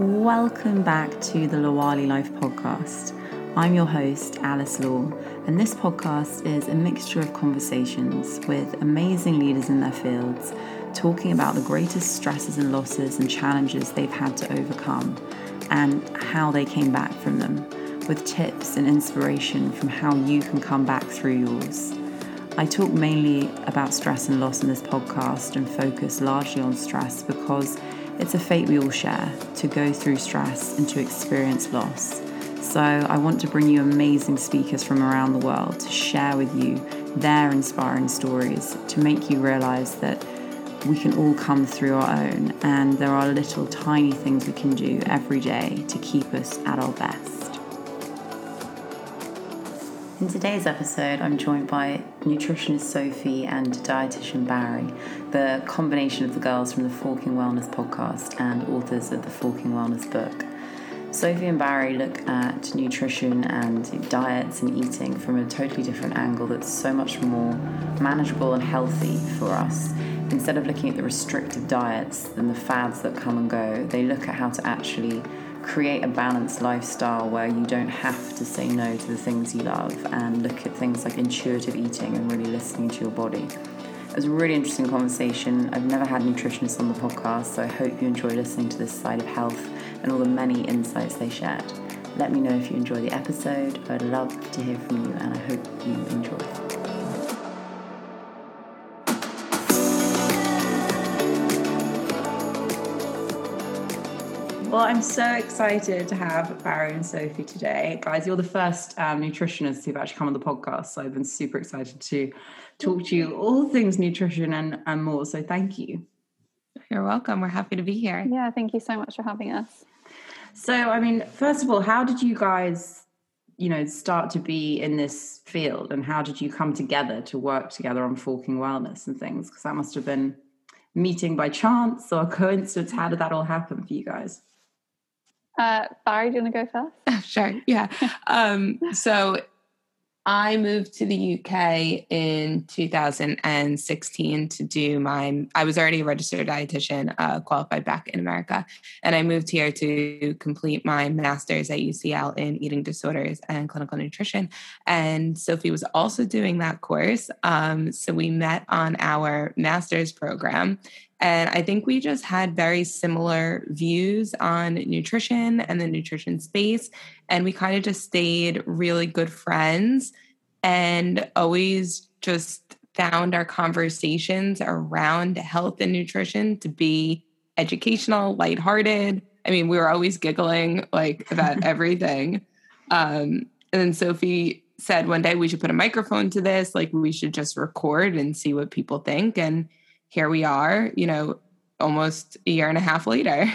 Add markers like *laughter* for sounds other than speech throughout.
Welcome back to the Lawali Life podcast. I'm your host, Alice Law, and this podcast is a mixture of conversations with amazing leaders in their fields talking about the greatest stresses and losses and challenges they've had to overcome and how they came back from them, with tips and inspiration from how you can come back through yours. I talk mainly about stress and loss in this podcast and focus largely on stress because it's a fate we all share to go through stress and to experience loss. So, I want to bring you amazing speakers from around the world to share with you their inspiring stories to make you realize that we can all come through our own and there are little tiny things we can do every day to keep us at our best. In today's episode, I'm joined by nutritionist Sophie and dietitian Bari, the combination of the girls from the Forking Wellness podcast and authors of the Forking Wellness book. Sophie and Bari look at nutrition and diets and eating from a totally different angle that's so much more manageable and healthy for us. Instead of looking at the restrictive diets and the fads that come and go, they look at how to actually create a balanced lifestyle where you don't have to say no to the things you love and look at things like intuitive eating and really listening to your body. It was a really interesting conversation. I've never had nutritionists on the podcast, so I hope you enjoy listening to this side of health and all the many insights they shared. Let me know if you enjoy the episode. I'd love to hear from you, and I hope you enjoy. Well, I'm so excited to have Bari and Sophie today. Guys, you're the first um, nutritionists who've actually come on the podcast. So I've been super excited to talk to you all things nutrition and, and more. So thank you. You're welcome. We're happy to be here. Yeah, thank you so much for having us. So, I mean, first of all, how did you guys, you know, start to be in this field and how did you come together to work together on forking wellness and things? Because that must have been meeting by chance or coincidence. How did that all happen for you guys? Uh, Bari, do you want to go first? *laughs* sure. Yeah. um, so I moved to the UK in 2016 to do my, I was already a registered dietitian, uh, qualified back in America. And I moved here to complete my master's at UCL in eating disorders and clinical nutrition. And Sophie was also doing that course. Um, so we met on our master's program. And I think we just had very similar views on nutrition and the nutrition space. And we kind of just stayed really good friends and always just found our conversations around health and nutrition to be educational, lighthearted. I mean, we were always giggling like about *laughs* everything. Um, and then Sophie said one day we should put a microphone to this, like we should just record and see what people think. And here we are, you know, almost a year and a half later.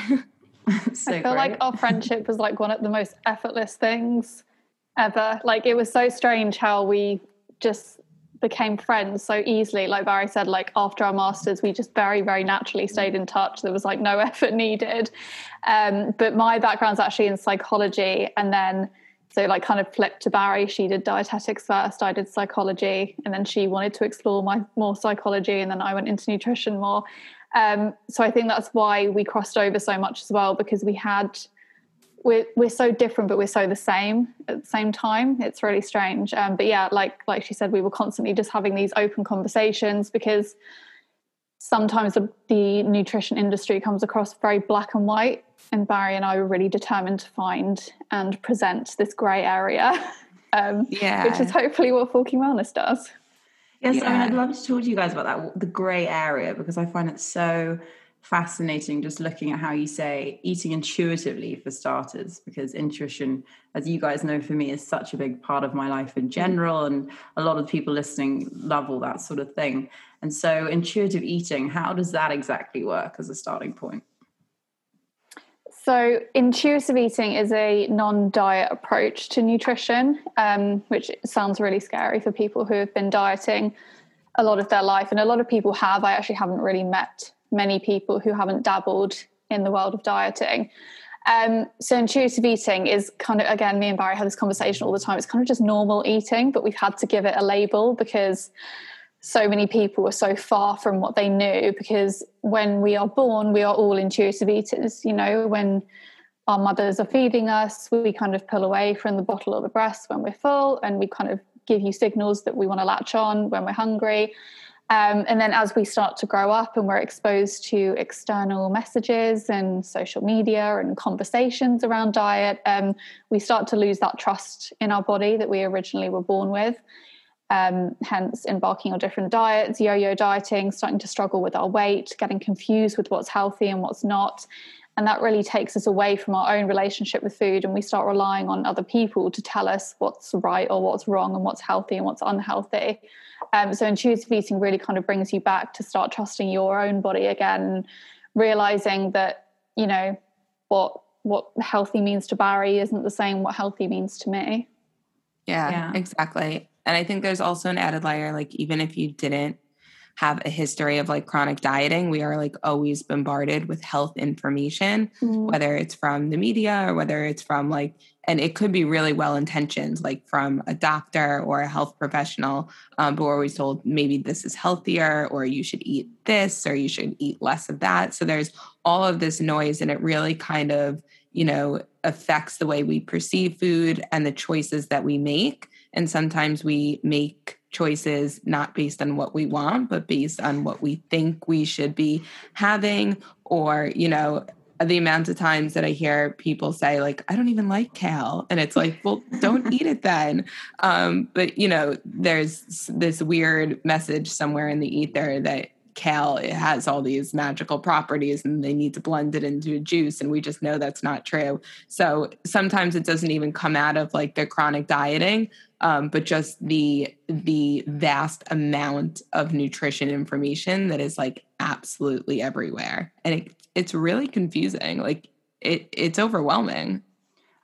so *laughs* I feel great. like our friendship was like one of the most effortless things ever. Like it was so strange how we just became friends so easily. Like Bari said, like after our masters, we just very, very naturally stayed in touch. There was like no *laughs* effort needed. Um, but my background's actually in psychology, and then so like kind of flipped to Bari. She did dietetics first. I did psychology, and then she wanted to explore my more psychology, and then I went into nutrition more. Um, so I think that's why we crossed over so much as well because we had we're we're so different, but we're so the same at the same time. It's really strange. Um, but yeah, like like she said, we were constantly just having these open conversations because sometimes the, the nutrition industry comes across very black and white and Bari and I were really determined to find and present this grey area, *laughs* um, yeah. which is hopefully what Forking Wellness does. Yes, yeah. I mean, I'd love to talk to you guys about that, the grey area, because I find it so fascinating just looking at how you say eating intuitively for starters, because intuition, as you guys know, for me, is such a big part of my life in general. And a lot of people listening love all that sort of thing. And so, intuitive eating, how does that exactly work as a starting point? So, intuitive eating is a non diet approach to nutrition, um, which sounds really scary for people who have been dieting a lot of their life. And a lot of people have. I actually haven't really met many people who haven't dabbled in the world of dieting. Um, so, intuitive eating is kind of, again, me and Barry have this conversation all the time. It's kind of just normal eating, but we've had to give it a label because so many people were so far from what they knew because when we are born we are all intuitive eaters you know when our mothers are feeding us, we kind of pull away from the bottle or the breast when we're full, and we kind of give you signals that we want to latch on when we're hungry. Um, and then as we start to grow up and we're exposed to external messages and social media and conversations around diet, um, we start to lose that trust in our body that we originally were born with. Um, hence, embarking on different diets, yo yo dieting, starting to struggle with our weight, getting confused with what's healthy and what's not. And that really takes us away from our own relationship with food, and we start relying on other people to tell us what's right or what's wrong and what's healthy and what's unhealthy. Um, so intuitive eating really kind of brings you back to start trusting your own body again, realizing that you know what what healthy means to Bari isn't the same what healthy means to me. Yeah, yeah, exactly. And I think there's also an added layer, like even if you didn't have a history of like chronic dieting, we are like always bombarded with health information, mm. whether it's from the media or whether it's from like, and it could be really well intentioned, like from a doctor or a health professional. Um, but we're always told maybe this is healthier, or you should eat this, or you should eat less of that. So there's all of this noise, and it really kind of, you know, affects the way we perceive food and the choices that we make. And sometimes we make choices not based on what we want, but based on what we think we should be having, or, you know, the amount of times that I hear people say, like, I don't even like kale. And it's like, well, don't *laughs* eat it then. Um, but, you know, there's this weird message somewhere in the ether that kale it has all these magical properties and they need to blend it into a juice and we just know that's not true. So sometimes it doesn't even come out of like the chronic dieting um, but just the the vast amount of nutrition information that is like absolutely everywhere. And it, it's really confusing. Like it it's overwhelming.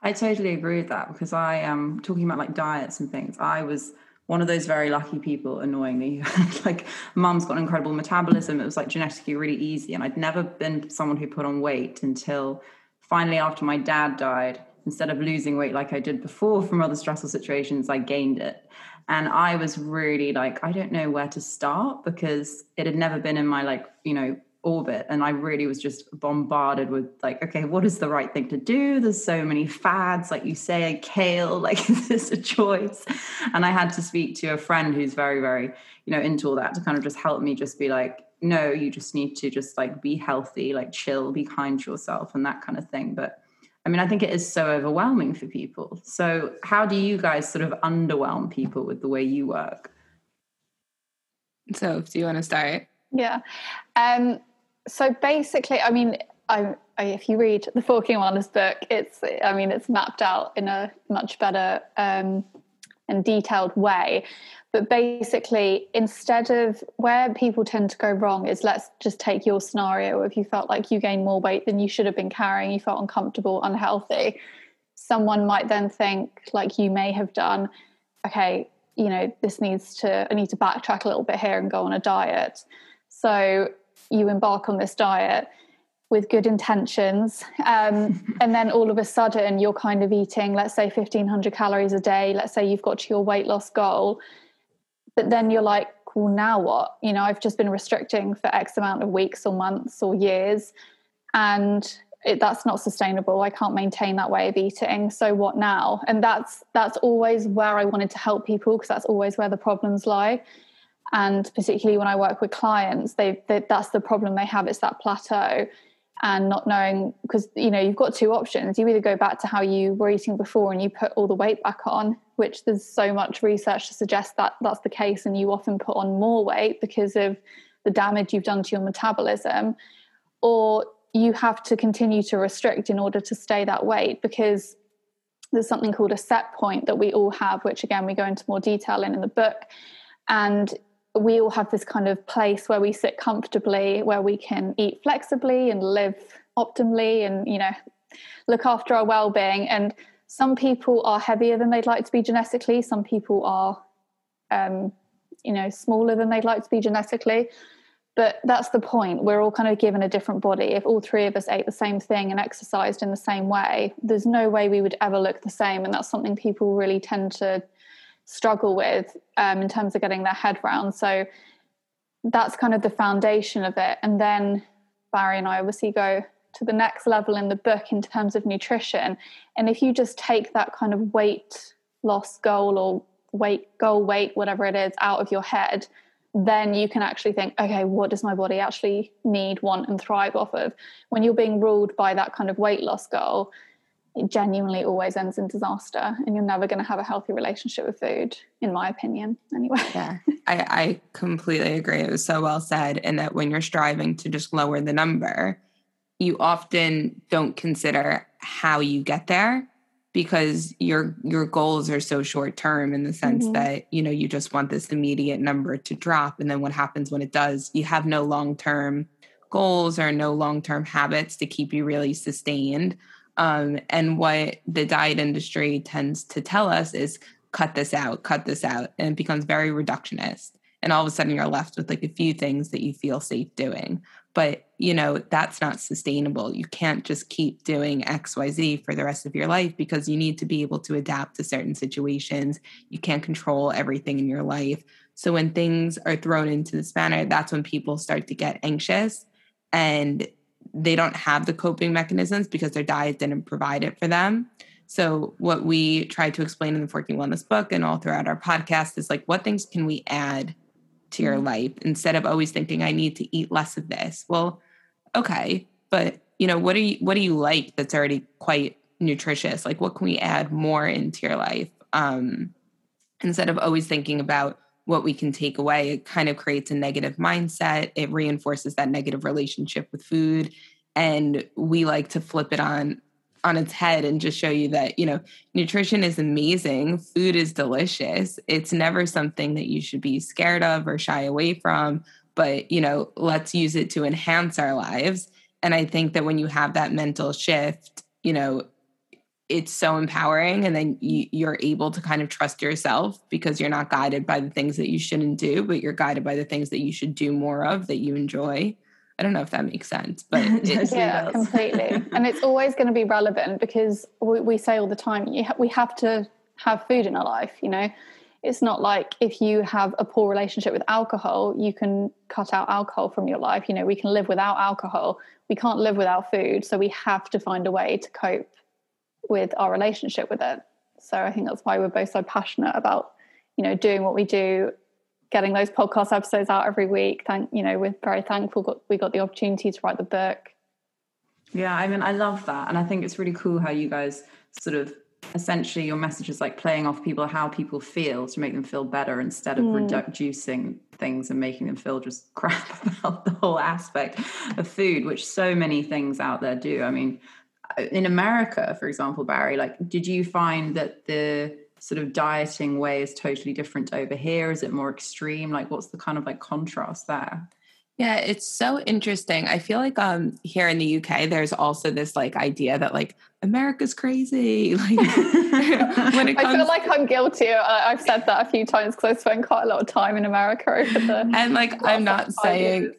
I totally agree with that because i am um, talking about like diets and things i was one of those very lucky people, annoyingly. *laughs* like, mum's got an incredible metabolism. It was like genetically really easy. And I'd never been someone who put on weight until finally, after my dad died, instead of losing weight like I did before from other stressful situations, I gained it. And I was really like, I don't know where to start because it had never been in my, like, you know, orbit and i really was just bombarded with like okay what is the right thing to do? There's so many fads like you say kale *laughs* like is this a choice. And i had to speak to a friend who's very very you know into all that to kind of just help me just be like no you just need to just like be healthy like chill be kind to yourself and that kind of thing. But i mean i think it is so overwhelming for people. So how do you guys sort of underwhelm people with the way you work? So do you want to start? Yeah. Um so basically, I mean, I, I, if you read the Forking Wellness book, it's I mean it's mapped out in a much better um, and detailed way. But basically, instead of where people tend to go wrong is let's just take your scenario. If you felt like you gained more weight than you should have been carrying, you felt uncomfortable, unhealthy, someone might then think, like you may have done, okay, you know, this needs to, I need to backtrack a little bit here and go on a diet. So you embark on this diet with good intentions um, *laughs* and then all of a sudden you're kind of eating let's say 1500 calories a day let's say you've got to your weight loss goal but then you're like well now what? You know i've just been restricting for x amount of weeks or months or years and it, that's not sustainable. I can't maintain that way of eating so what now? And that's that's always where i wanted to help people because that's always where the problems lie and particularly when i work with clients they, they that's the problem they have it's that plateau and not knowing because you know you've got two options. You either go back to how you were eating before and you put all the weight back on which there's so much research to suggest that that's the case and you often put on more weight because of the damage you've done to your metabolism or you have to continue to restrict in order to stay that weight because there's something called a set point that we all have which again we go into more detail in in the book. And we all have this kind of place where we sit comfortably, where we can eat flexibly and live optimally and, you know, look after our well being. And some people are heavier than they'd like to be genetically, some people are, um, you know, smaller than they'd like to be genetically. But that's the point. We're all kind of given a different body. If all three of us ate the same thing and exercised in the same way, there's no way we would ever look the same. And that's something people really tend to struggle with um, in terms of getting their head round. So that's kind of the foundation of it. And then Bari and I obviously go to the next level in the book in terms of nutrition. And if you just take that kind of weight loss goal or weight goal weight whatever it is out of your head then you can actually think okay what does my body actually need want and thrive off of when you're being ruled by that kind of weight loss goal it genuinely always ends in disaster and you're never going to have a healthy relationship with food in my opinion anyway. Yeah. *laughs* I, I completely agree. It was so well said and that when you're striving to just lower the number you often don't consider how you get there because your your goals are so short term in the sense mm-hmm. that you know you just want this immediate number to drop and then what happens when it does? You have no long term goals or no long term habits to keep you really sustained um, and what the diet industry tends to tell us is cut this out cut this out and it becomes very reductionist. And all of a sudden you're left with like a few things that you feel safe doing. But you know that's not sustainable. You can't just keep doing xyz for the rest of your life because you need to be able to adapt to certain situations. You can't control everything in your life. So when things are thrown into this manner that's when people start to get anxious. And they don't have the coping mechanisms because their diet didn't provide it for them so what we try to explain in the forking wellness book and all throughout our podcast is like what things can we add to your mm-hmm. life instead of always thinking I need to eat less of this. Well, okay, but you know, what do you what do you like that's already quite nutritious? Like what can we add more into your life? Um instead of always thinking about what we can take away, it kind of creates a negative mindset. It reinforces that negative relationship with food. And we like to flip it on on its head and just show you that you know nutrition is amazing food is delicious it's never something that you should be scared of or shy away from but you know let's use it to enhance our lives and i think that when you have that mental shift you know it's so empowering and then you, you're able to kind of trust yourself because you're not guided by the things that you shouldn't do but you're guided by the things that you should do more of that you enjoy I don't know if that makes sense, but *laughs* yeah, completely. *laughs* and it's always going to be relevant because we, we say all the time ha- we have to have food in our life. You know, it's not like if you have a poor relationship with alcohol, you can cut out alcohol from your life. You know, we can live without alcohol. We can't live without food, so we have to find a way to cope with our relationship with it. So I think that's why we're both so passionate about you know doing what we do getting those podcast episodes out every week. Thank you know, we're very thankful got, we got the opportunity to write the book. Yeah, I mean, I love that, and I think it's really cool how you guys sort of essentially your message is like playing off people how people feel to make them feel better instead of mm. reducing things and making them feel just *laughs* crap about the whole aspect of food which so many things out there do i mean in america for example bari like did you find that the sort of dieting way is totally different over here? Is it more extreme? Like, what's the kind of like contrast there? Yeah, it's so interesting. I feel like um here in the UK, there's also this like idea that like America's crazy. *laughs* Like *laughs* when it comes- I feel like I'm guilty. I've said that a few times because I spent quite a lot of time in America over the and like I'm not saying. Years.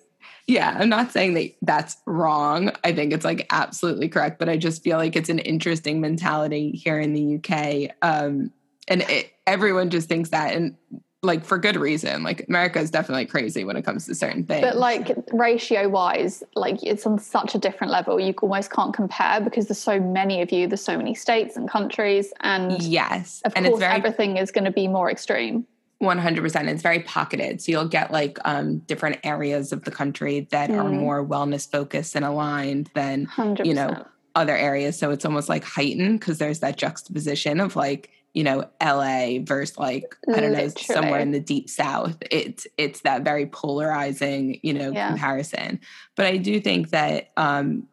Yeah, I'm not saying that that's wrong. I think it's like absolutely correct, but I just feel like it's an interesting mentality here in the UK. Um, and it, everyone just thinks that and like for good reason like america is definitely crazy when it comes to certain things but like ratio wise like it's on such a different level you almost can't compare because there's so many of you there's so many states and countries and yes of and course very, everything is going to be more extreme 100% it's very pocketed so you'll get like um, different areas of the country that mm. are more wellness focused and aligned than 100%. you know other areas so it's almost like heightened because there's that juxtaposition of like you know LA versus like I don't know Literally. somewhere in the deep south it's it's that very polarizing you know yeah. comparison but I do think that um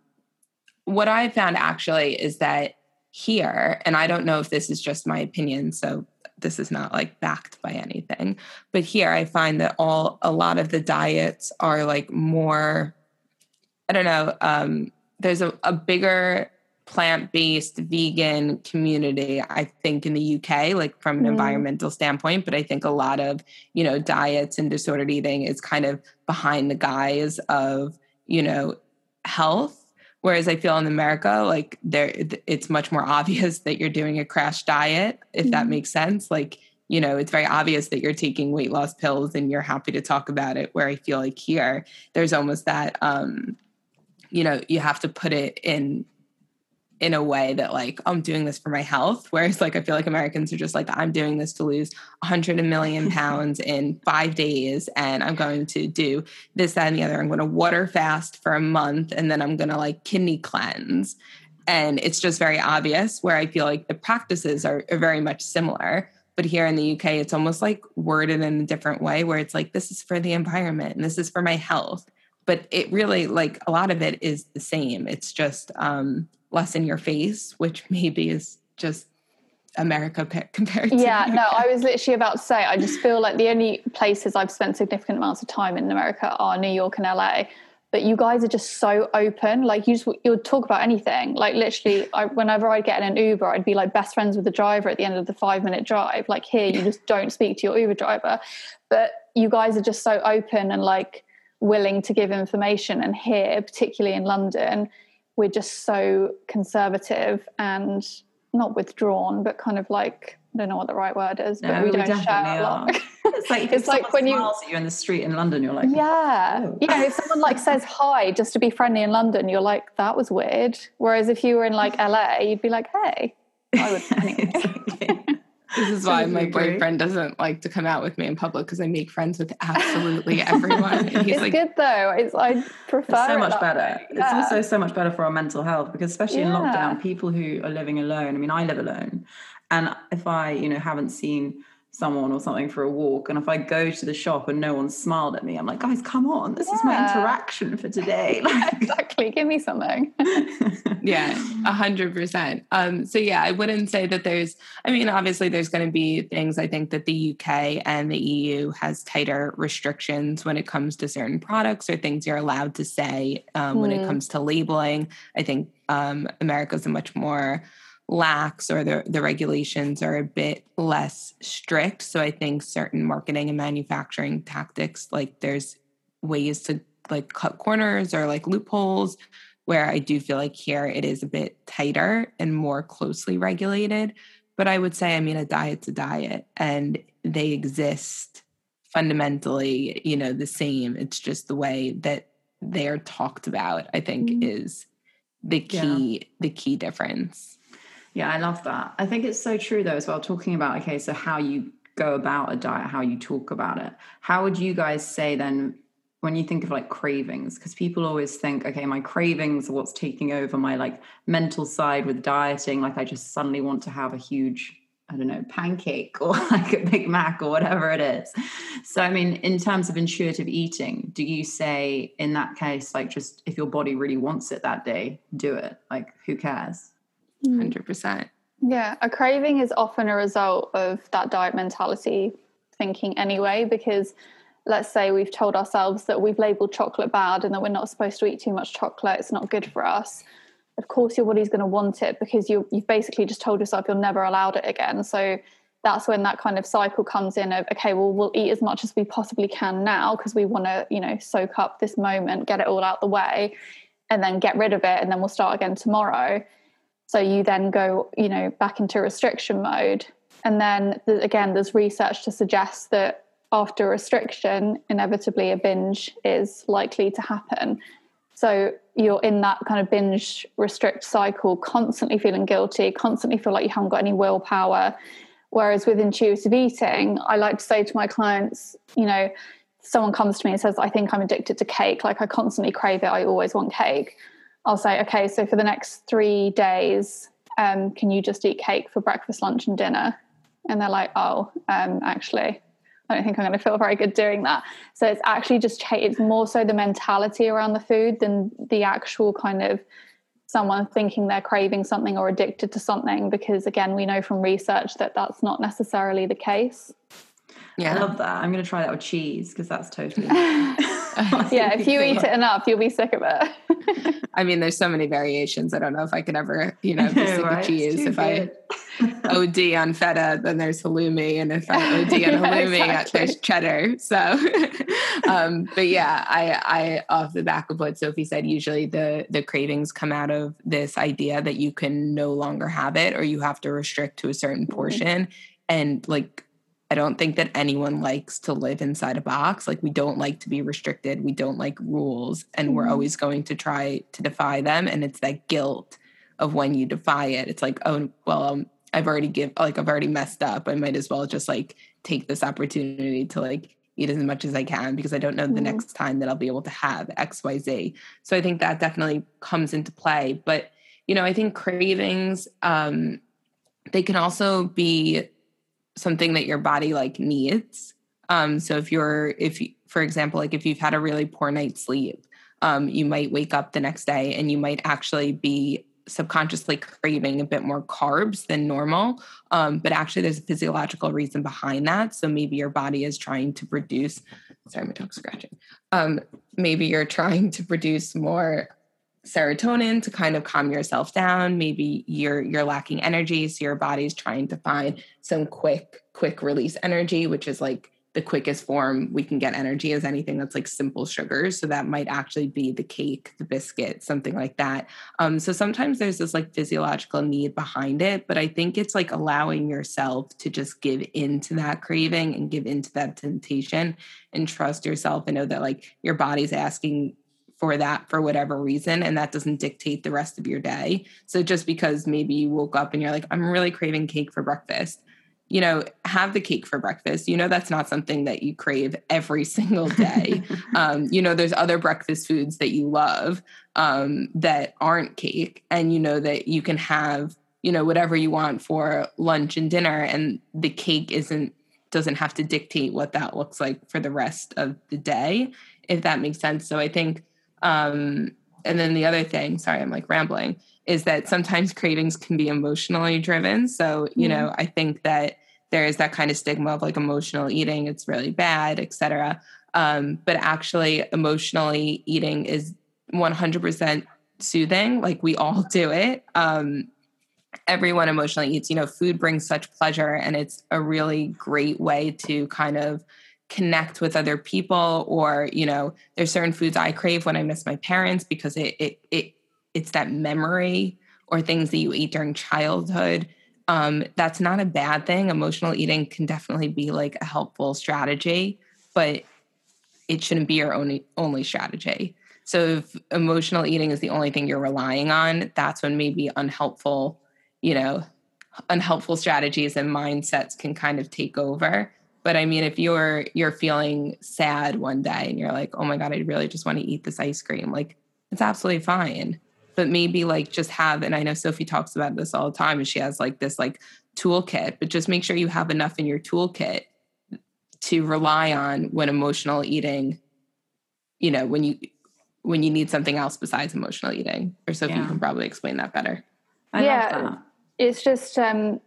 what I found actually is that here and I don't know if this is just my opinion so this is not like backed by anything. But here I find that all a lot of the diets are like more I don't know um there's a, a bigger plant-based vegan community i think in the uk like from an mm. environmental standpoint. But i think a lot of you know diets and disordered eating is kind of behind the guise of you know health whereas i feel in america like there it's much more obvious that you're doing a crash diet if mm. that mm-hmm. makes sense like you know it's very obvious that you're taking weight loss pills and you're happy to talk about it where i feel like here there's almost that um you know, you have to put it in in a way that like I'm doing this for my health. Whereas like I feel like Americans are just like I'm doing this to lose hundred million *laughs* pounds in five days, and I'm going to do this, that, and the other. I'm going to water fast for a month, and then I'm going to like kidney cleanse. And it's just very obvious where I feel like the practices are, are very much similar. But here in the UK, it's almost like worded in a different way where it's like, this is for the environment and this is for my health. But it really, like, a lot of it is the same. It's just, um, less in your face, which maybe is just America compared to yeah no I was literally about to say I just feel like the only places I've spent significant amounts of time in America are New York and LA but you guys are just so open like you just you'll talk about anything. Like literally I, whenever I would get in an Uber I'd be like best friends with the driver at the end of the five minute drive. Like here you just don't speak to your Uber driver. But you guys are just so open and like willing to give information and here particularly in London we're just so conservative and not withdrawn, but kind of like I don't know what the right word is, but no, we don't we share a lot. It's like *laughs* it's like when you at you in the street in London, you're like, yeah, oh. you know, if someone like says hi just to be friendly in London, you're like, that was weird. Whereas if you were in like LA, you'd be like, hey, I would. *laughs* Anyway. This is *laughs* why my boyfriend doesn't like to come out with me in public because I make friends with absolutely *laughs* everyone. And he's it's like, good though. It's, I prefer it's so much better. Yeah. It's also so much better for our mental health because especially yeah. in lockdown, people who are living alone. I mean, I live alone, and if I, you know, haven't seen someone or something for a walk and if i go to the shop and no one smiled at me i'm like guys come on this yeah. is my interaction for today *laughs* like, exactly give me something *laughs* yeah a hundred percent um so yeah i wouldn't say that there's i mean obviously there's going to be things i think that the uk and the eu has tighter restrictions when it comes to certain products or things you're allowed to say um, mm. when it hmm. comes to labeling i think um america's a much more lax or the, the regulations are a bit less strict. So I think certain marketing and manufacturing tactics, like there's ways to like cut corners or like loopholes where I do feel like here it is a bit tighter and more closely regulated. But I would say, I mean, a diet's a diet and they exist fundamentally, you know, the same. It's just the way that they are talked about, I think, mm-hmm. is the key, yeah. the key difference. Yeah, I love that. I think it's so true though as well. Talking about okay, so how you go about a diet, how you talk about it. How would you guys say then when you think of like cravings? Because people always think, okay, my cravings are what's taking over my like mental side with dieting. Like I just suddenly want to have a huge I don't know, pancake or *laughs* like a Big Mac or whatever it is. So, I mean, in terms of intuitive eating, do you say in that case, like just if your body really wants it that day, do it? Like, who cares? Mm. 100%. Yeah, a craving is often a result of that diet mentality thinking anyway, because let's say we've told ourselves that we've labeled chocolate bad and that we're not supposed to eat too much chocolate, it's not good for us. Of course, your body's going to want it because you, you've basically just told yourself you're never allowed it again. So that's when that kind of cycle comes in of okay well we'll eat as much as we possibly can now because we want to you know soak up this moment get it all out the way and then get rid of it and then we'll start again tomorrow so you then go, you know, back into restriction mode. And then again, there's research to suggest that after restriction, inevitably a binge is likely to happen. So you're in that kind of binge restrict cycle, constantly feeling guilty, constantly feel like you haven't got any willpower. Whereas with intuitive eating, I like to say to my clients, you know, someone comes to me and says, I think I'm addicted to cake, like I constantly crave it, I always want cake. I'll say, okay, so for the next three days, um, can you just eat cake for breakfast, lunch, and dinner? And they're like, oh, um, actually, I don't think I'm going to feel very good doing that. So it's actually just it's more so the mentality around the food than the actual kind of someone thinking they're craving something or addicted to something. Because again, we know from research that that's not necessarily the case. Yeah, I love that. I'm going to try that with cheese because that's totally. *laughs* *laughs* yeah, if you eat it enough, you'll be sick of it. *laughs* I mean, there's so many variations. I don't know if I could ever, you know, *laughs* be sick right? of cheese. If good. I OD on feta, then there's halloumi, and if I OD on halloumi, yeah, exactly. there's cheddar. So, um, but yeah, I, I off the back of what Sophie said, usually the the cravings come out of this idea that you can no longer have it, or you have to restrict to a certain mm-hmm. portion, mm-hmm. and like I don't think that anyone likes to live inside a box. Like we don't like to be restricted. We don't like rules and mm-hmm. we're always going to try to defy them and it's that guilt of when you defy it. It's like, oh, well, um, I've already give like I've already messed up. I might as well just like take this opportunity to like eat as much as I can because I don't know the mm-hmm. next time that I'll be able to have XYZ. So I think that definitely comes into play. But you know, I think cravings um they can also be something that your body like needs. Um, so if you're if you, for example, like if you've had a really poor night's sleep, um, you might wake up the next day and you might actually be subconsciously craving a bit more carbs than normal. Um, but actually, there's a physiological reason behind that. So maybe your body is trying to produce, sorry, my dog's scratching. Um, maybe you're trying to produce more serotonin to kind of calm yourself down. Maybe you're you're lacking energy so your body's trying to find some quick quick release energy which is like the quickest form we can get energy is anything that's like simple sugars. So that might actually be the cake the biscuit something like that. Um, so sometimes there's this like physiological need behind it but i think it's like allowing yourself to just give into that craving and give into that temptation and trust yourself and know that like your body's asking for that for whatever reason and that doesn't dictate the rest of your day. So just because maybe you woke up and you're like i'm really craving cake for breakfast. You know have the cake for breakfast. You know that's not something that you crave every *laughs* single day. *laughs* Um, you know there's other breakfast foods that you love um, that aren't cake and you know that you can have you know whatever you want for lunch and dinner and the cake isn't doesn't have to dictate what that looks like for the rest of the day if that makes sense. So i think um, and then the other thing, sorry, I'm like rambling, is that sometimes cravings can be emotionally driven. So, you mm know, I think that there is that kind of stigma of like emotional eating, it's really bad, etc. Um, but actually, emotionally eating is 100% soothing. Like we all do it. Um, everyone emotionally eats. You know, food brings such pleasure, and it's a really great way to kind of connect with other people or you know there's certain foods i crave when i miss my parents because it it, it it's that memory or things that you eat during childhood. Um, that's not a bad thing. Emotional eating can definitely be like a helpful strategy but it shouldn't be your only only strategy. So if emotional eating is the only thing you're relying on that's when maybe unhelpful you know unhelpful strategies and mindsets can kind of take over but I mean, if you're you're feeling sad one day and you're like, oh my God, I really just want to eat this ice cream, like it's absolutely fine. But maybe like just have, and I know Sophie talks about this all the time, and she has like this like toolkit, but just make sure you have enough in your toolkit to rely on when emotional eating, you know, when you when you need something else besides emotional eating. Or Sophie, yeah. you can probably explain that better. I yeah, it's just um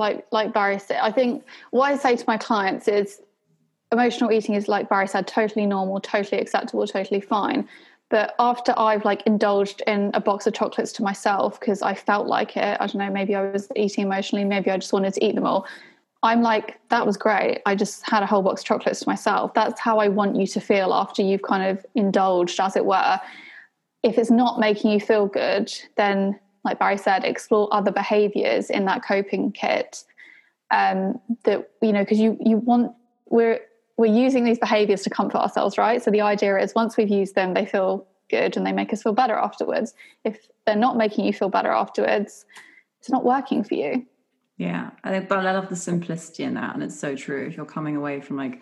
like like Bari said, I think what I say to my clients is emotional eating is like Bari said, totally normal, totally acceptable, totally fine. But after I've like indulged in a box of chocolates to myself because I felt like it, I don't know, maybe I was eating emotionally, maybe I just wanted to eat them all. I'm like, that was great. I just had a whole box of chocolates to myself. That's how I want you to feel after you've kind of indulged, as it were. If it's not making you feel good, then like Bari said, explore other behaviors in that coping kit. Um, that you know, because you you want we're we're using these behaviors to comfort ourselves, right? So the idea is once we've used them, they feel good and they make us feel better afterwards. If they're not making you feel better afterwards, it's not working for you. Yeah, I think, but I love the simplicity in that, and it's so true. If you're coming away from like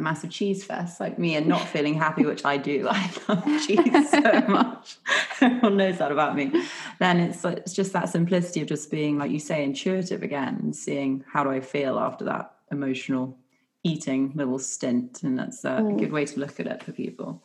a massive cheese fest like me and not feeling happy, which I do. *laughs* I love cheese so *laughs* much. Everyone knows that about me. Then it's it's just that simplicity of just being, like you say, intuitive again and seeing how do I feel after that emotional eating little stint. And that's a mm. good way to look at it for people.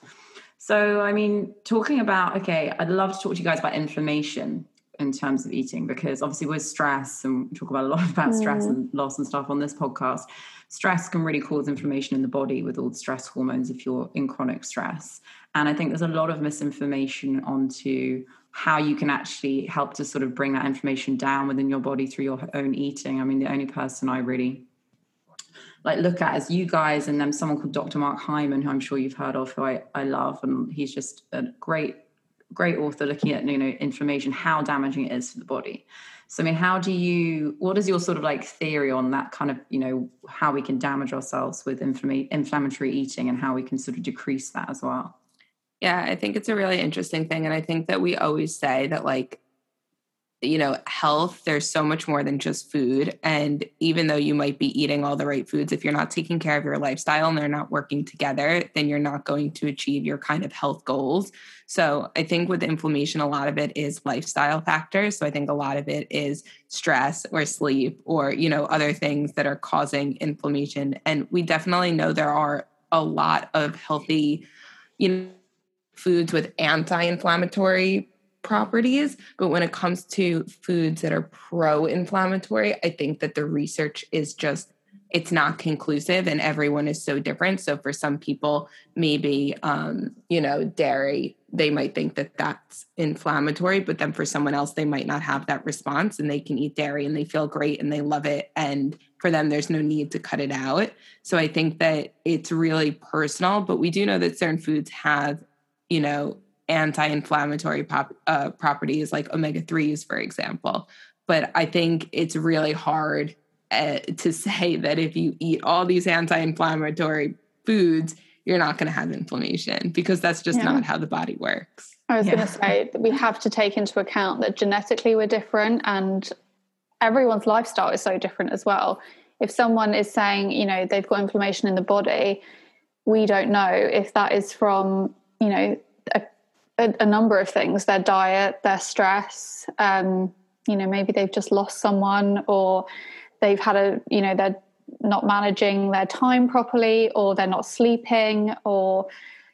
So, I mean, talking about, okay, I'd love to talk to you guys about inflammation in terms of eating because obviously with stress and we talk about a lot *laughs* about mm. stress and loss and stuff on this podcast stress can really cause inflammation in the body with all the stress hormones if you're in chronic stress. And I think there's a lot of misinformation onto how you can actually help to sort of bring that inflammation down within your body through your own eating. I mean, the only person I really like look at is you guys and then someone called Dr. Mark Hyman, who I'm sure you've heard of, who I, I love. And he's just a great, great author looking at, you know, inflammation, how damaging it is for the body. So, I mean, how do you, what is your sort of like theory on that kind of, you know, how we can damage ourselves with inflammatory eating and how we can sort of decrease that as well? Yeah, I think it's a really interesting thing. And I think that we always say that, like, you know, health, there's so much more than just food. And even though you might be eating all the right foods, if you're not taking care of your lifestyle and they're not working together, then you're not going to achieve your kind of health goals. So I think with inflammation, a lot of it is lifestyle factors. So I think a lot of it is stress or sleep or, you know, other things that are causing inflammation. And we definitely know there are a lot of healthy, you know, foods with anti-inflammatory properties. But when it comes to foods that are pro inflammatory, I think that the research is just it's not conclusive and everyone is so different so for some people maybe um, you know dairy they might think that that's inflammatory but then for someone else they might not have that response and they can eat dairy and they feel great and they love it and for them there's no need to cut it out so i think that it's really personal but we do know that certain foods have you know anti-inflammatory pop, uh, properties like omega-3s for example but i think it's really hard uh, to say that if you eat all these anti-inflammatory foods you're not going to have inflammation because that's just yeah. not how the body works i was yeah. going to say that we have to take into account that genetically we're different and everyone's lifestyle is so different as well if someone is saying you know they've got inflammation in the body we don't know if that is from you know a a, number of things their diet, their stress. Um, you know, maybe they've just lost someone or they've had a, you know, they're not managing their time properly or they're not sleeping or,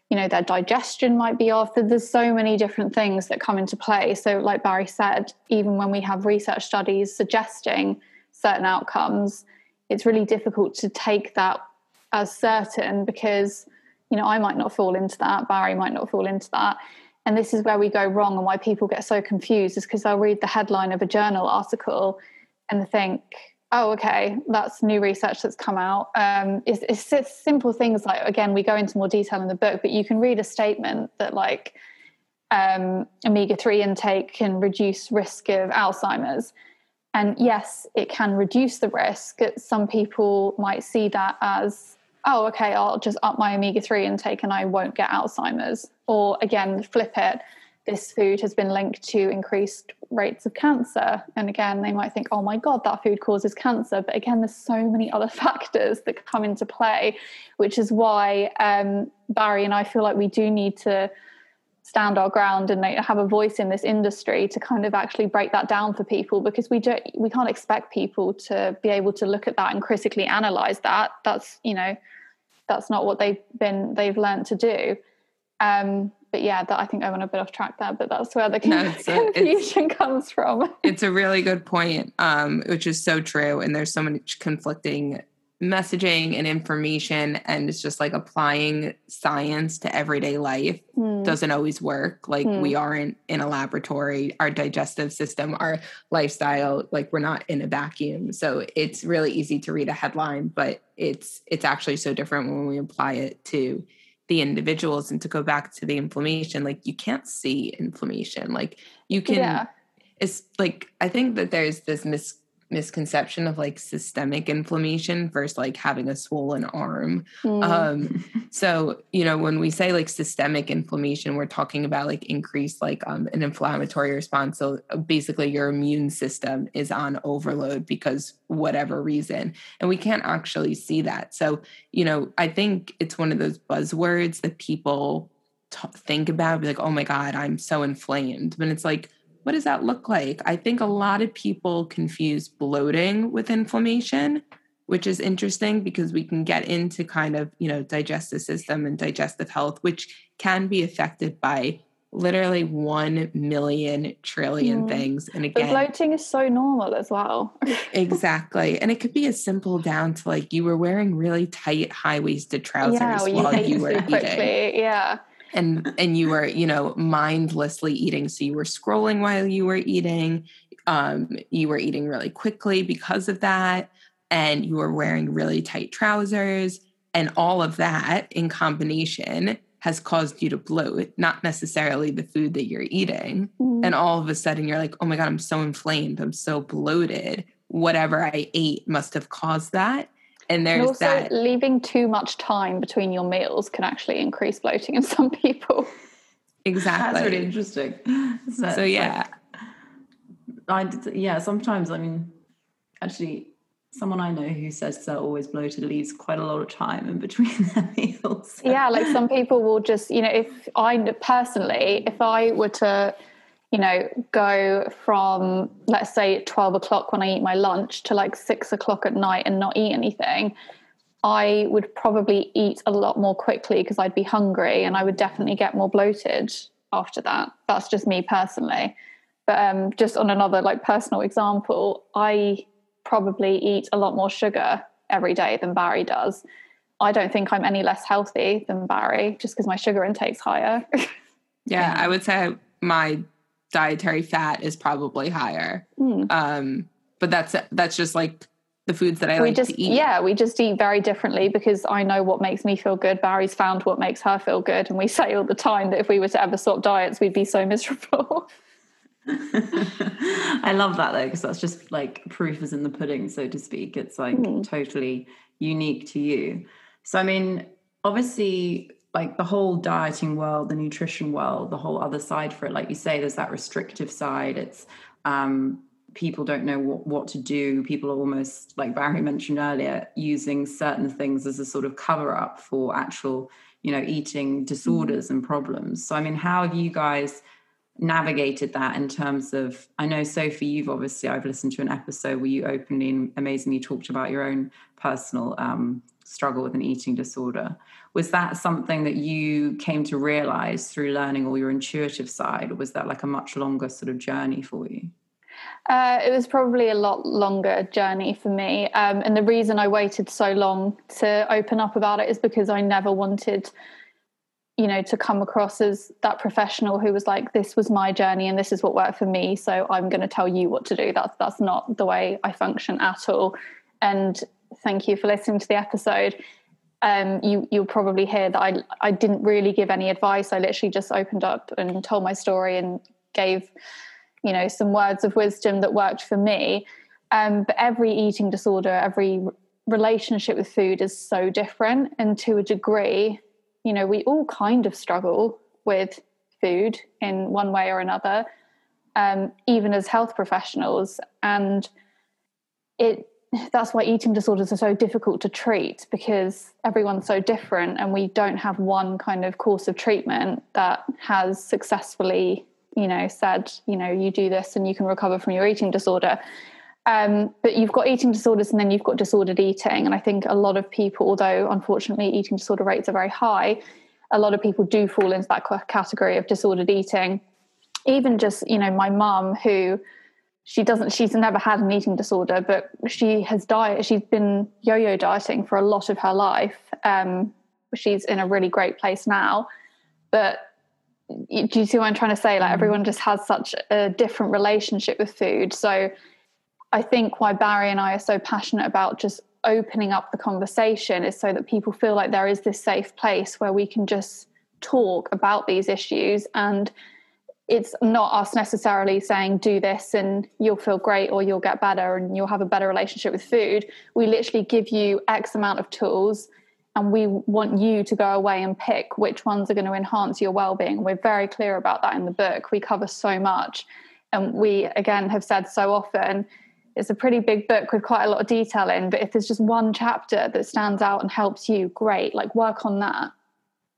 you know, their digestion might be off. There's so many different things that come into play. So, like Bari said, even when we have research studies suggesting certain outcomes, it's really difficult to take that as certain because, you know, I might not fall into that, Bari might not fall into that and this is where we go wrong and why people get so confused is because they'll read the headline of a journal article and think oh okay that's new research that's come out. Um, it's, it's, it's, simple things like again we go into more detail in the book but you can read a statement that like um, omega-3 intake can reduce risk of alzheimer's. And yes it can reduce the risk some people might see that as oh, okay, I'll just up my omega 3 intake and I won't get Alzheimer's. Or again, flip it, this food has been linked to increased rates of cancer. And again, they might think, oh my God, that food causes cancer. But again, there's so many other *laughs* factors that come into play, which is why um, Bari and I feel like we do need to stand our ground and have a voice in this industry to kind of actually break that down for people because we don't we can't expect people to be able to look at that and critically analyze that. That's you know that's not what they've been they've learned to do. Um but yeah that i think i went a bit off track there but that's where the no, confusion a, comes from. It's a really good point um which is so true and there's so much conflicting messaging and information and it's just like applying science to everyday life mm. doesn't always work like mm. we aren't in a laboratory our digestive system our lifestyle like we're not in a vacuum so it's really easy to read a headline but it's it's actually so different when we apply it to the individuals and to go back to the inflammation like you can't see inflammation like you can yeah. it's like i think that there's this mis misconception of like systemic inflammation versus like having a swollen arm. Mm. Um, *laughs* so, you know, when we say like systemic inflammation, we're talking about like increased like um, an inflammatory response. So basically, your immune system is on overload because whatever reason. And we can't actually see that. So, you know, I think it's one of those buzzwords that people t- think about, be like, oh my God, I'm so inflamed. But it's like, what does that look like? I think a lot of people confuse bloating with inflammation, which is interesting because we can get into kind of, you know, digestive system and digestive health, which can be affected by literally 1 million trillion mm. things. And again, but bloating is so normal as well. *laughs* exactly. And it could be as simple down to like you were wearing really tight high waisted trousers yeah, while you, you were eating. Quickly. Yeah and and you were you know mindlessly eating so you were scrolling while you were eating um, you were eating really quickly because of that and you were wearing really tight trousers and all of that in combination has caused you to bloat, not necessarily the food that you're eating. Mm. And all of a sudden you're like, oh my God, I'm so inflamed. I'm so bloated. Whatever I ate must have caused that. And there's and also that. Leaving too much time between your meals can actually increase bloating in *laughs* some people. Exactly. That's really interesting. *laughs* So, so yeah. Like, I, yeah, sometimes, I mean, actually, someone I know who says they're always bloated leaves quite a lot of time in between *laughs* their meals. Yeah, like some people will just, you know, if I personally, if I were to, you know, go from let's say 12 o'clock when I eat my lunch to like six o'clock at night and not eat anything, I would probably eat a lot more quickly because I'd be hungry and I would definitely get more bloated after that. That's just me personally. But um, just on another like personal example, I probably eat a lot more sugar every day than Bari does. I don't think I'm any less healthy than Bari just because my sugar intake's higher. *laughs* yeah, I would say my dietary fat is probably higher. Mm. Um, but that's that's just like the foods that I we like just, to eat. Yeah, we just eat very differently because I know what makes me feel good. Bari's found what makes her feel good. And we *laughs* say all the time that if we were to ever swap diets, we'd be so miserable. *laughs* *laughs* I love that though, because that's just like proof is in the pudding, so to speak. It's like mm. totally unique to you. So, I mean, obviously, like the whole dieting world, the nutrition world, the whole other side for it, like you say, there's that restrictive side. It's um, people don't know what, what to do. People are almost, like Bari *laughs* mentioned earlier, using certain things as a sort of cover up for actual, you know, eating disorders and problems. So, I mean, how have you guys? navigated that in terms of i know sophie you've obviously i've listened to an episode where you openly and amazingly talked about your own personal um, struggle with an eating disorder was that something that you came to realize through learning all your intuitive side? Or was that like a much longer sort of journey for you? Uh, it was probably a lot longer journey for me um, and the reason i waited so long to open up about it is because i never wanted you know to come across as that professional who was like this was my journey and this is what worked for me so i'm going to tell you what to do. That's that's not the way i function at all. And thank you for listening to the episode um, you you'll probably hear that I I didn't really give any advice. I literally just opened up and told my story and gave, you know, some words of wisdom that worked for me. Um, but every eating disorder, every relationship with food is so different, and to a degree, you know, we all kind of struggle with food in one way or another, um, even as health professionals. And it that's why eating disorders are so difficult to treat because everyone's so different and we don't have one kind of course of treatment that has successfully you know said you know you do this and you can recover from your eating disorder um, but you've got eating disorders and then you've got disordered eating. And I think a lot of people, although unfortunately eating disorder rates are very high, a lot of people do fall into that category of disordered eating. Even just, you know, my mum, who she doesn't, she's never had an eating disorder, but she has diet, she's been yo yo dieting for a lot of her life. Um, she's in a really great place now. But do you see what I'm trying to say? Like mm. everyone just has such a different relationship with food. So, I think why Bari and I are so passionate about just opening up the conversation is so that people feel like there is this safe place where we can just talk about these issues and it's not us necessarily saying do this and you'll feel great or you'll get better and you'll have a better relationship with food. We literally give you x amount of tools and we want you to go away and pick which ones are going to enhance your well-being. We're very clear about that in the book. We cover so much. And we again have said so often it's a pretty big book with quite a lot of detail in but if there's just one chapter that stands out and helps you great like work on that.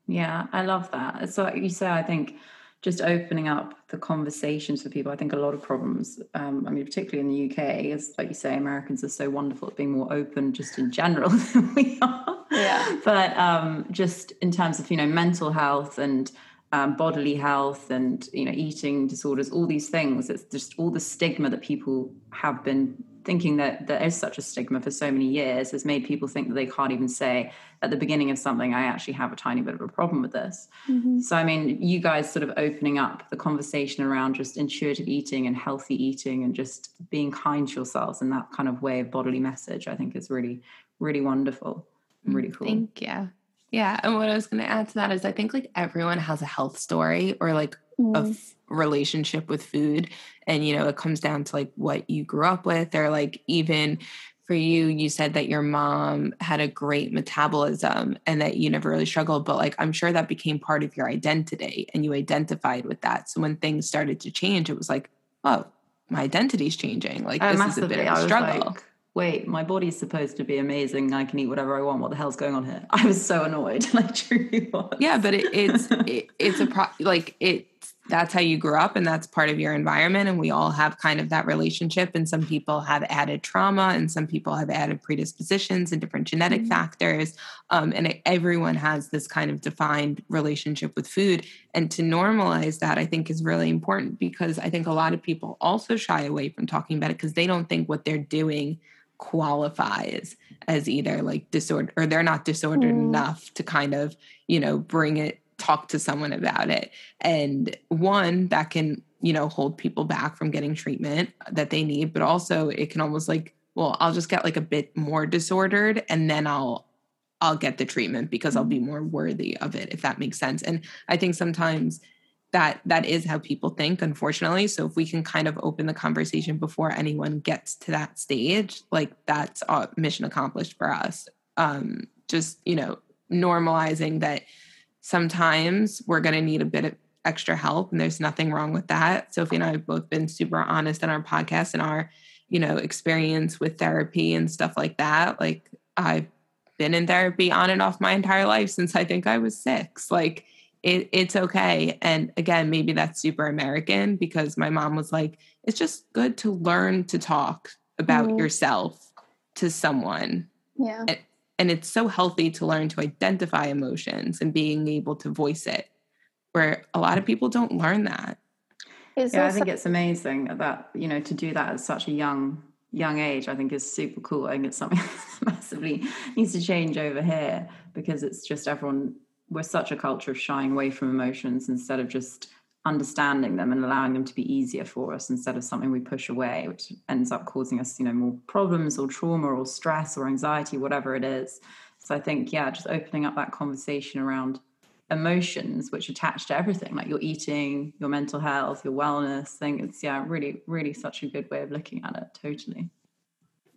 Yeah i love that. So like you say i think just opening up the conversations for people. I think a lot of problems um, i mean particularly in the uk as like you say americans are so wonderful at being more open just in general *laughs* than we are. Yeah. But um, just in terms of you know mental health and um, bodily health and you know eating disorders all these things it's just all the stigma that people have been thinking that there is such a stigma for so many years has made people think that they can't even say at the beginning of something i actually have a tiny bit of a problem with this. Mm-hmm. so i mean you guys sort of opening up the conversation around just intuitive eating and healthy eating and just being kind to yourselves in that kind of way of bodily message i think is really really wonderful really cool. thank you Yeah. And what I was going to add to that is I think like everyone has a health story or like mm. a f- relationship with food. And, you know, it comes down to like what you grew up with or like even for you, you said that your mom had a great metabolism and that you never really struggled, but like I'm sure that became part of your identity and you identified with that. So when things started to change, it was like, oh, my identity's changing. Like this is a bit of a struggle. Like, wait, my body's supposed to be amazing. I can eat whatever I want. What the hell's going on here? *laughs* I was so annoyed. *laughs* like truly was. Yeah, but it, it's it, it's a pro like it that's how you grew up and that's part of your environment and we all have kind of that relationship and some people have added trauma and some people have added predispositions and different genetic mm-hmm. factors um, and it, everyone has this kind of defined relationship with food and to normalize that i think is really important because i think a lot of people also shy away from talking about it because they don't think what they're doing qualifies as either like disorder or they're not disordered mm. enough to kind of you know bring it talk to someone about it and one that can you know hold people back from getting treatment that they need but also it can almost like well i'll just get like a bit more disordered and then i'll i'll get the treatment because i'll be mm. more worthy of it if that makes sense and i think sometimes that that is how people think unfortunately. So if we can kind of open the conversation before anyone gets to that stage like that's a mission accomplished for us. Um just you know normalizing that sometimes we're going to need a bit of extra help and there's nothing wrong with that. Sophie and i have both been super honest in our podcast and our you know experience with therapy and stuff like that. Like i've been in therapy on and off my entire life since i think i was six. Like it, it's okay. And again, maybe that's super American because my mom was like, it's just good to learn to talk about mm. yourself to someone. Yeah. And, and it's so healthy to learn to identify emotions and being able to voice it, where a lot of people don't learn that. It's yeah, also- I think it's amazing that, you know, to do that at such a young young age i think is super cool i think it's something *laughs* that massively needs to change over here because it's just everyone we're such a culture of shying away from emotions instead of just understanding them and allowing them to be easier for us instead of something we push away which ends up causing us you know more problems or trauma or stress or anxiety whatever it is. So i think yeah just opening up that conversation around emotions which attach to everything like your eating your mental health your wellness thing it's yeah really really such a good way of looking at it totally.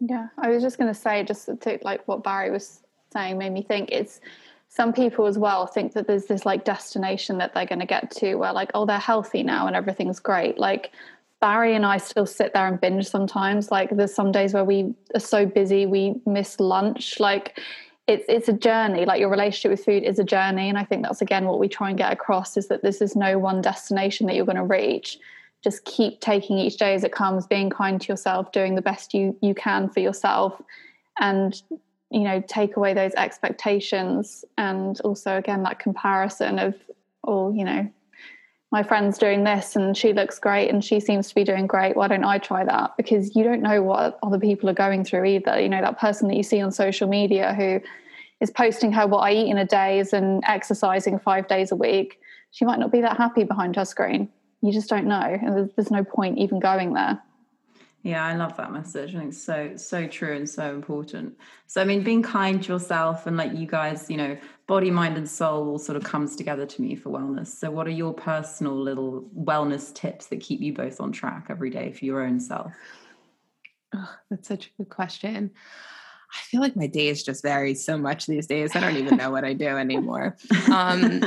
Yeah i was just going to say just to like what bari was saying made me think it's some people as well think that there's this like destination that they're going to get to where like oh they're healthy now and everything's great. Like bari and i still sit there and binge sometimes. Like there's some days where we are so busy we miss lunch. Like it's it's a journey. Like your relationship with food is a journey. And i think that's again what we try and get across is that this is no one destination that you're going to reach. Just keep taking each day as it comes being kind to yourself doing the best you you can for yourself. And you know take away those expectations and also again that comparison of oh you know my friend's doing this and she looks great and she seems to be doing great. Why don't i try that? Because you don't know what other people are going through either. You know that person that you see on social media who is posting her what i eat in a day and exercising five days a week. She might not be that happy behind her screen. You just don't know. And there's, there's no point even going there yeah, I love that message. I think it's so so true and so important. So I mean, being kind to yourself and like you guys, you know, body, mind, and soul all sort of comes together to me for wellness. So what are your personal little wellness tips that keep you both on track every day for your own self? Oh, that's such a good question. I feel like my days just vary so much these days. I don't even know what I do anymore. Um,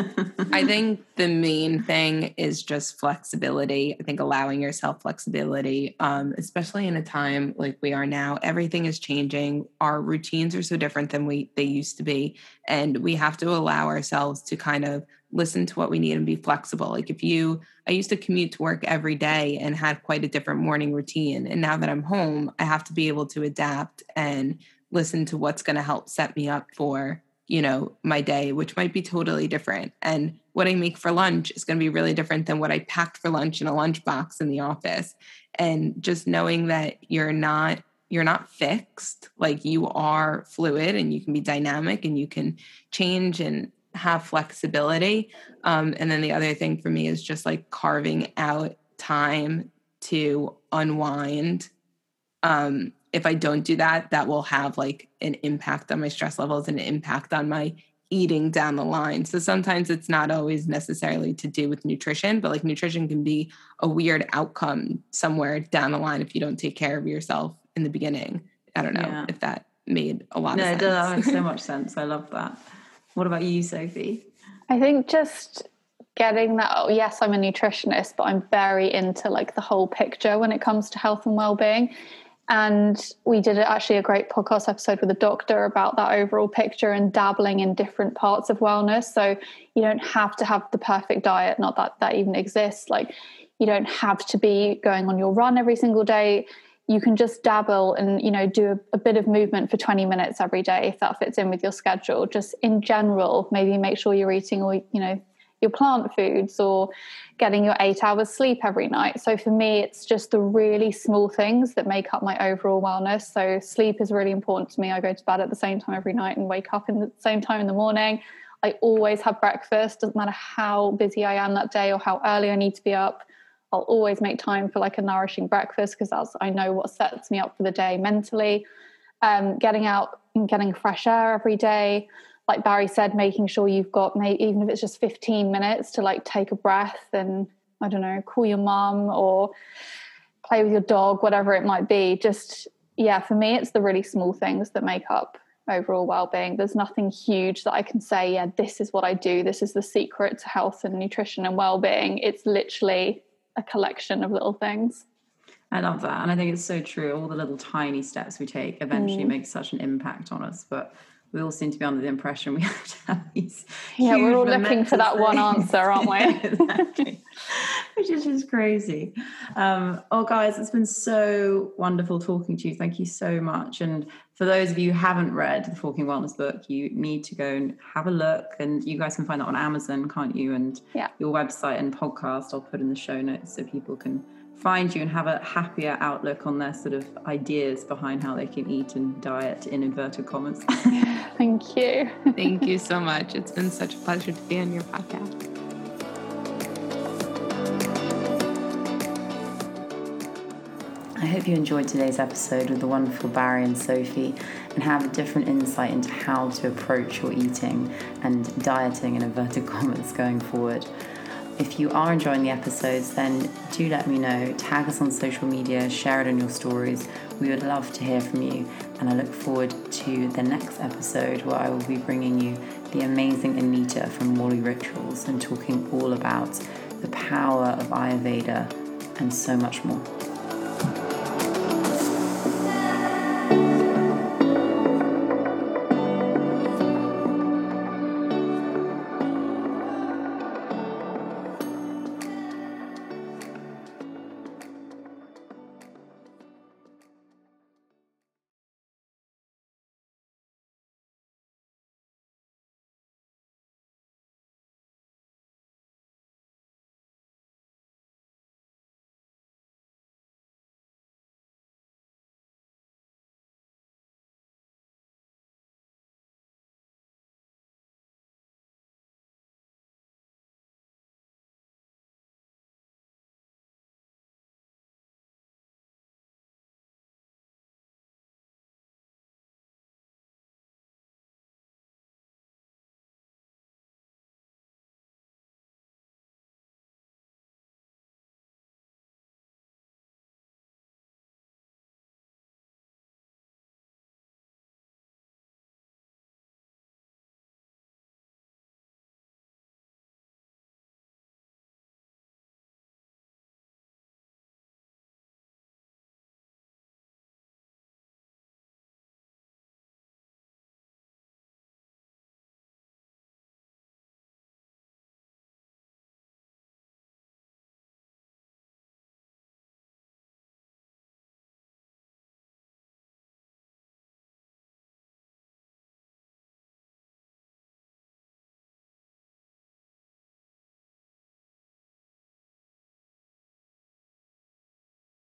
I *laughs* think the main thing is just flexibility. I think allowing yourself flexibility, um, especially in a time like we are now. Everything is changing. Our routines are so different than we they used to be, and we have to allow ourselves to kind of listen to what we need and be flexible. Like if you, I used to commute to work every day and had quite a different morning routine, and now that I'm home, I have to be able to adapt and listen to what's going to help set me up for you know my day which might be totally different. And what i make for lunch is going to be really different than what i packed for lunch in a lunchbox in the office. And just knowing that you're not you're not fixed like you are fluid and you can be dynamic and you can change and have flexibility um, and then the other thing for me is just like carving out time to unwind um, if I don't do that, that will have like an impact on my stress levels and an impact on my eating down the line. So sometimes it's not always necessarily to do with nutrition, but like nutrition can be a weird outcome somewhere down the line if you don't take care of yourself in the beginning. I don't know yeah. if that made a lot no, of sense. No, that makes so much sense. I love that. What about you, Sophie? I think just getting that oh yes i'm a nutritionist but i'm very into like the whole picture when it comes to health and well-being and we did actually a great podcast episode with a doctor about that overall picture and dabbling in different parts of wellness. So you don't have to have the perfect diet not that that even exists. Like you don't have to be going on your run every single day. You can just dabble and you know do a, a, bit of movement for 20 minutes every day if that fits in with your schedule. Just in general maybe make sure you're eating all you know your plant foods or getting your eight hours sleep every night. So for me, it's just the really small things that make up my overall wellness. So sleep is really important to me. I go to bed at the same time every night and wake up in the same time in the morning. I always have breakfast, doesn't matter how busy I am that day or how early I need to be up. I'll always make time for like a nourishing breakfast because that's I know what sets me up for the day mentally. Um, getting out and getting fresh air every day like Bari said, making sure you've got maybe even if it's just 15 minutes to like take a breath and I don't know, call your mum or play with your dog, whatever it might be. Just yeah, for me, it's the really small things that make up overall well-being. There's nothing huge that I can say, yeah, this is what I do. This is the secret to health and nutrition and well-being. It's literally a collection of little things. I love that. And I think it's so true. All the little tiny steps we take eventually mm. make such an impact on us. But we all seem to be under the impression we *laughs* have to have these. Yeah, we're all looking for that things. one answer, aren't we? *laughs* exactly. Which is just crazy. Um, oh, guys, it's been so wonderful talking to you. Thank you so much. And for those of you who haven't read the Forking Wellness book, you need to go and have a look. And you guys can find that on Amazon, can't you? And yeah. your website and podcast, I'll put in the show notes so people can find you and have a happier outlook on their sort of ideas behind how they can eat and diet in inverted commas. *laughs* Thank you. Thank you so much. It's been such a pleasure to be on your podcast. I hope you enjoyed today's episode with the wonderful Bari and Sophie and have a different insight into how to approach your eating and dieting in inverted commas going forward. If you are enjoying the episodes, then do let me know. Tag us on social media, share it on your stories. We would love to hear from you. And I look forward to the next episode where I will be bringing you the amazing Anita from Mauli Rituals and talking all about the power of Ayurveda and so much more.